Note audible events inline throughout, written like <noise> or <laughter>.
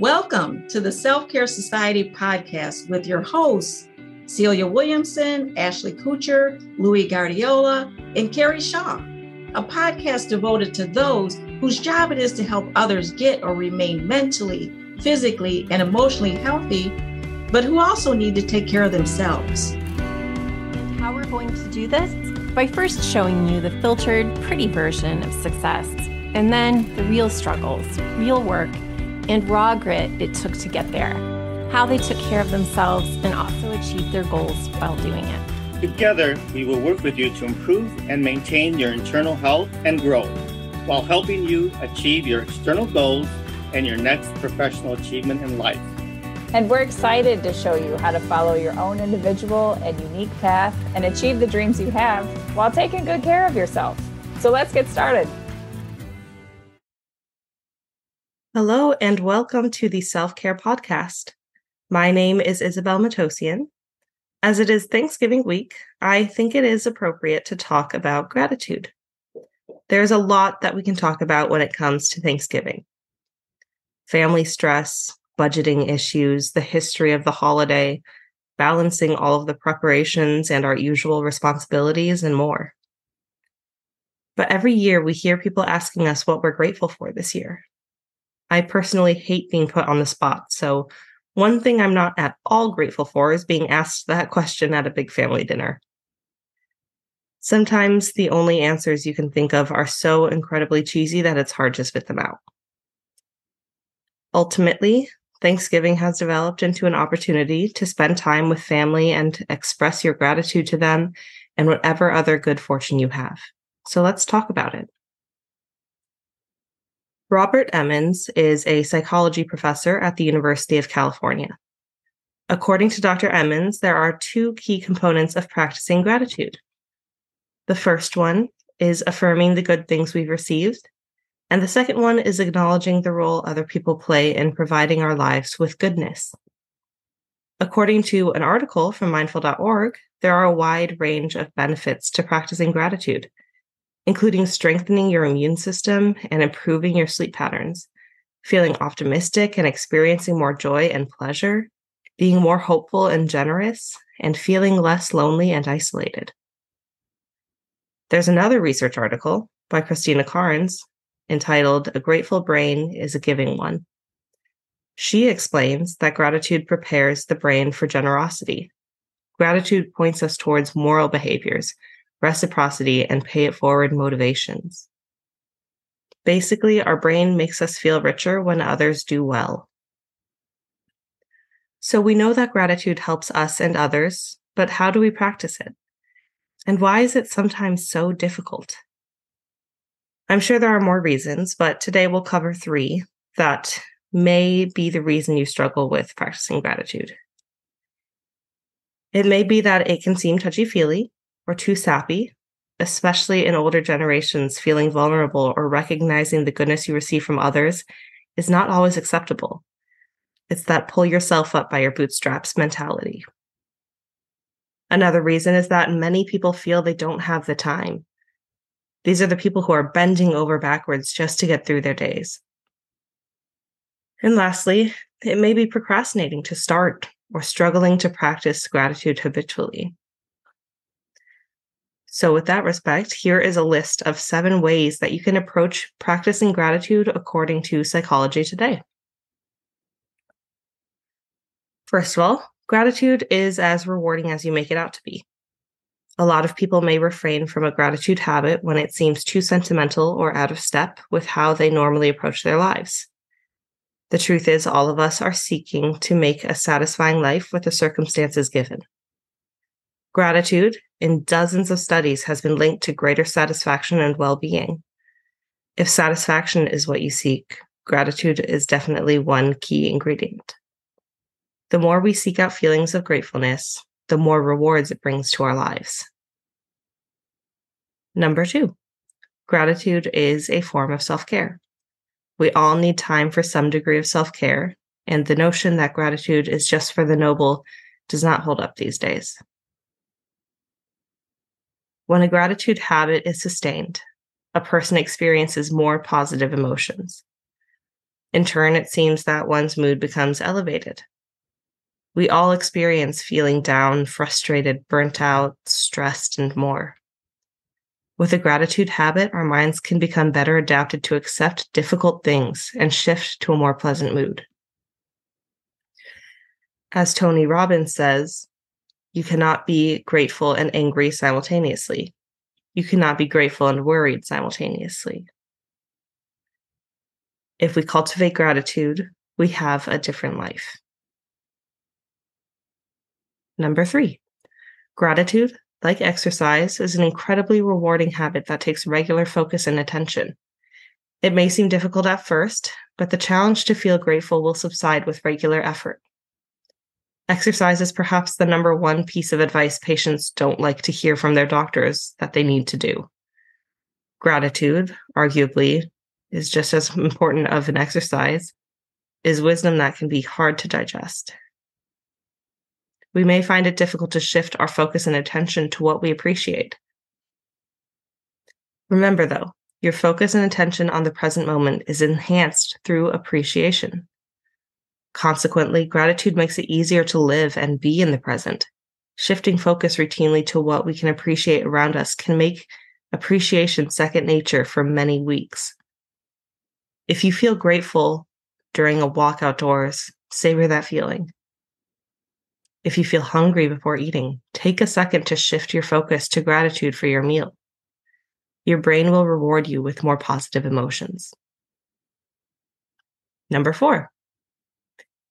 Welcome to the Self Care Society podcast with your hosts, Celia Williamson, Ashley Kucher, Louis Guardiola, and Carrie Shaw, a podcast devoted to those whose job it is to help others get or remain mentally, physically, and emotionally healthy, but who also need to take care of themselves. How we're going to do this? By first showing you the filtered, pretty version of success, and then the real struggles, real work, and raw grit it took to get there, how they took care of themselves and also achieved their goals while doing it. Together, we will work with you to improve and maintain your internal health and growth while helping you achieve your external goals and your next professional achievement in life. And we're excited to show you how to follow your own individual and unique path and achieve the dreams you have while taking good care of yourself. So let's get started. Hello, and welcome to the Self Care Podcast. My name is Isabel Matosian. As it is Thanksgiving week, I think it is appropriate to talk about gratitude. There's a lot that we can talk about when it comes to Thanksgiving family stress, budgeting issues, the history of the holiday, balancing all of the preparations and our usual responsibilities, and more. But every year we hear people asking us what we're grateful for this year. I personally hate being put on the spot. So, one thing I'm not at all grateful for is being asked that question at a big family dinner. Sometimes the only answers you can think of are so incredibly cheesy that it's hard to spit them out. Ultimately, Thanksgiving has developed into an opportunity to spend time with family and express your gratitude to them and whatever other good fortune you have. So let's talk about it. Robert Emmons is a psychology professor at the University of California. According to Dr. Emmons, there are two key components of practicing gratitude. The first one is affirming the good things we've received, and the second one is acknowledging the role other people play in providing our lives with goodness. According to an article from mindful.org, there are a wide range of benefits to practicing gratitude, including strengthening your immune system and improving your sleep patterns, feeling optimistic and experiencing more joy and pleasure, being more hopeful and generous, and feeling less lonely and isolated. There's another research article by Christina Karns entitled A Grateful Brain is a Giving One. She explains that gratitude prepares the brain for generosity. Gratitude points us towards moral behaviors reciprocity, and pay it forward motivations. Basically, our brain makes us feel richer when others do well. So we know that gratitude helps us and others, but how do we practice it? And why is it sometimes so difficult? I'm sure there are more reasons, but today we'll cover three that may be the reason you struggle with practicing gratitude. It may be that it can seem touchy feely, or too sappy, especially in older generations, feeling vulnerable or recognizing the goodness you receive from others is not always acceptable. It's that pull yourself up by your bootstraps mentality. Another reason is that many people feel they don't have the time. These are the people who are bending over backwards just to get through their days. And lastly, it may be procrastinating to start or struggling to practice gratitude habitually. So, with that respect, here is a list of seven ways that you can approach practicing gratitude according to Psychology Today. First of all, gratitude is as rewarding as you make it out to be. A lot of people may refrain from a gratitude habit when it seems too sentimental or out of step with how they normally approach their lives. The truth is, all of us are seeking to make a satisfying life with the circumstances given. Gratitude, in dozens of studies, has been linked to greater satisfaction and well being. If satisfaction is what you seek, gratitude is definitely one key ingredient. The more we seek out feelings of gratefulness, the more rewards it brings to our lives. Number two, gratitude is a form of self care. We all need time for some degree of self care, and the notion that gratitude is just for the noble does not hold up these days. When a gratitude habit is sustained, a person experiences more positive emotions. In turn, it seems that one's mood becomes elevated. We all experience feeling down, frustrated, burnt out, stressed, and more. With a gratitude habit, our minds can become better adapted to accept difficult things and shift to a more pleasant mood. As Tony Robbins says, you cannot be grateful and angry simultaneously. You cannot be grateful and worried simultaneously. If we cultivate gratitude, we have a different life. Number three, gratitude like exercise, is an incredibly rewarding habit that takes regular focus and attention. It may seem difficult at first, but the challenge to feel grateful will subside with regular effort. Exercise is perhaps the number one piece of advice patients don't like to hear from their doctors that they need to do. Gratitude, arguably, is just as <laughs> important of an exercise, is wisdom that can be hard to digest we may find it difficult to shift our focus and attention to what we appreciate. Remember, though, your focus and attention on the present moment is enhanced through appreciation. Consequently, gratitude makes it easier to live and be in the present. Shifting focus routinely to what we can appreciate around us can make appreciation second nature for many weeks. If you feel grateful during a walk outdoors, savor that feeling. If you feel hungry before eating, take a second to shift your focus to gratitude for your meal. Your brain will reward you with more positive emotions. Number four,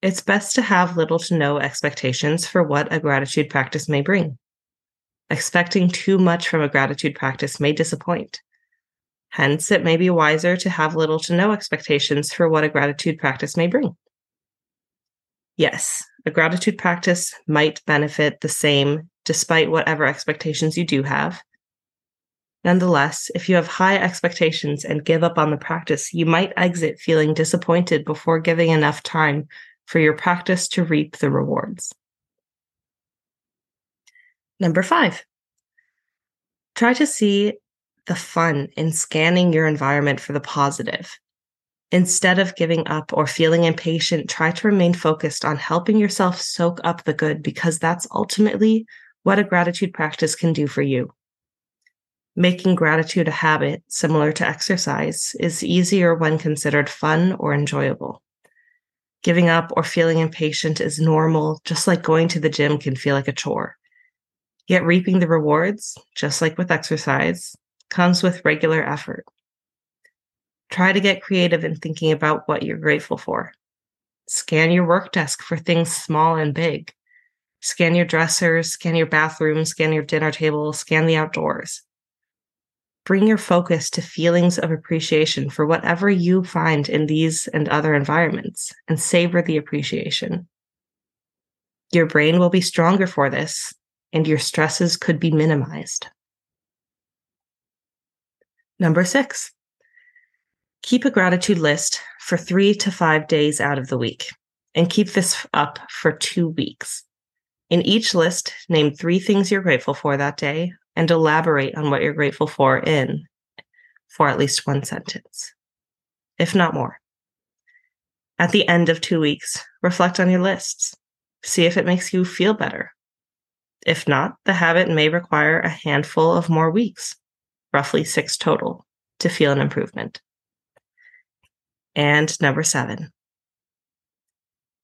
it's best to have little to no expectations for what a gratitude practice may bring. Expecting too much from a gratitude practice may disappoint. Hence, it may be wiser to have little to no expectations for what a gratitude practice may bring. Yes, a gratitude practice might benefit the same despite whatever expectations you do have. Nonetheless, if you have high expectations and give up on the practice, you might exit feeling disappointed before giving enough time for your practice to reap the rewards. Number five, try to see the fun in scanning your environment for the positive Instead of giving up or feeling impatient, try to remain focused on helping yourself soak up the good because that's ultimately what a gratitude practice can do for you. Making gratitude a habit, similar to exercise, is easier when considered fun or enjoyable. Giving up or feeling impatient is normal, just like going to the gym can feel like a chore. Yet reaping the rewards, just like with exercise, comes with regular effort. Try to get creative in thinking about what you're grateful for. Scan your work desk for things small and big. Scan your dressers, scan your bathroom, scan your dinner table, scan the outdoors. Bring your focus to feelings of appreciation for whatever you find in these and other environments and savor the appreciation. Your brain will be stronger for this, and your stresses could be minimized. Number six, Keep a gratitude list for three to five days out of the week and keep this up for two weeks. In each list, name three things you're grateful for that day and elaborate on what you're grateful for in for at least one sentence, if not more. At the end of two weeks, reflect on your lists. See if it makes you feel better. If not, the habit may require a handful of more weeks, roughly six total, to feel an improvement. And number seven,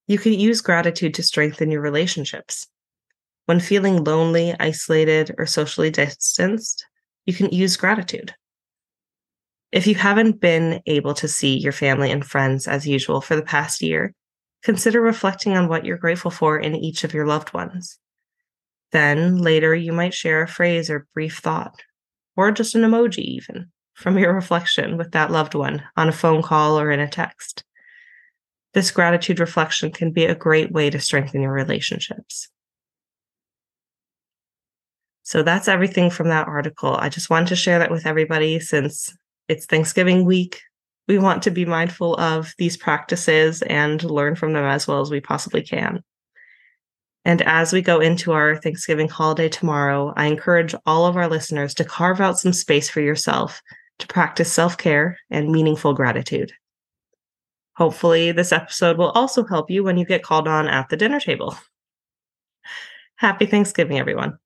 you can use gratitude to strengthen your relationships. When feeling lonely, isolated, or socially distanced, you can use gratitude. If you haven't been able to see your family and friends as usual for the past year, consider reflecting on what you're grateful for in each of your loved ones. Then later, you might share a phrase or brief thought, or just an emoji, even from your <laughs> reflection with that loved one on a phone call or in a text. This gratitude reflection can be a great way to strengthen your relationships. So that's everything from that article. I just wanted to share that with everybody since it's Thanksgiving week. We want to be mindful of these practices and learn from them as well as we possibly can. And as we go into our Thanksgiving holiday tomorrow, I encourage all of our listeners to carve out some space for yourself to practice self care and meaningful gratitude. Hopefully, this episode will also help you when you get called on at the dinner table. Happy Thanksgiving, everyone.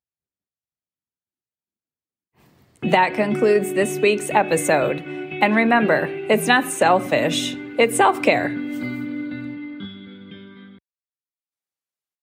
That concludes this week's episode. And remember, it's not selfish, it's self care.